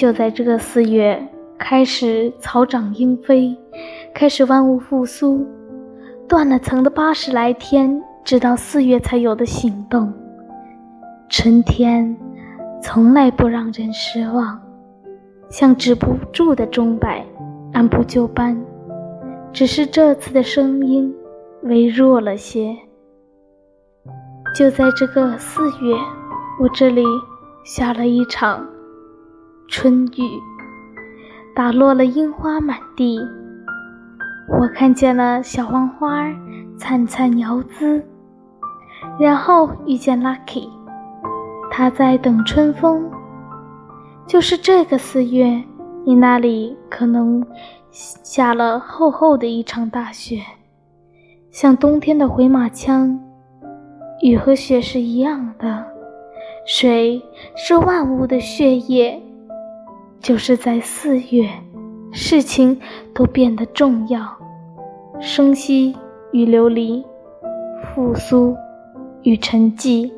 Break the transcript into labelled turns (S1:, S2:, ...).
S1: 就在这个四月，开始草长莺飞，开始万物复苏。断了层的八十来天，直到四月才有的行动。春天从来不让人失望，像止不住的钟摆，按部就班。只是这次的声音微弱了些。就在这个四月，我这里下了一场春雨，打落了樱花满地。我看见了小黄花灿灿摇姿，然后遇见 Lucky，他在等春风。就是这个四月，你那里可能下了厚厚的一场大雪，像冬天的回马枪。雨和雪是一样的，水是万物的血液。就是在四月，事情都变得重要。生息与流离，复苏与沉寂。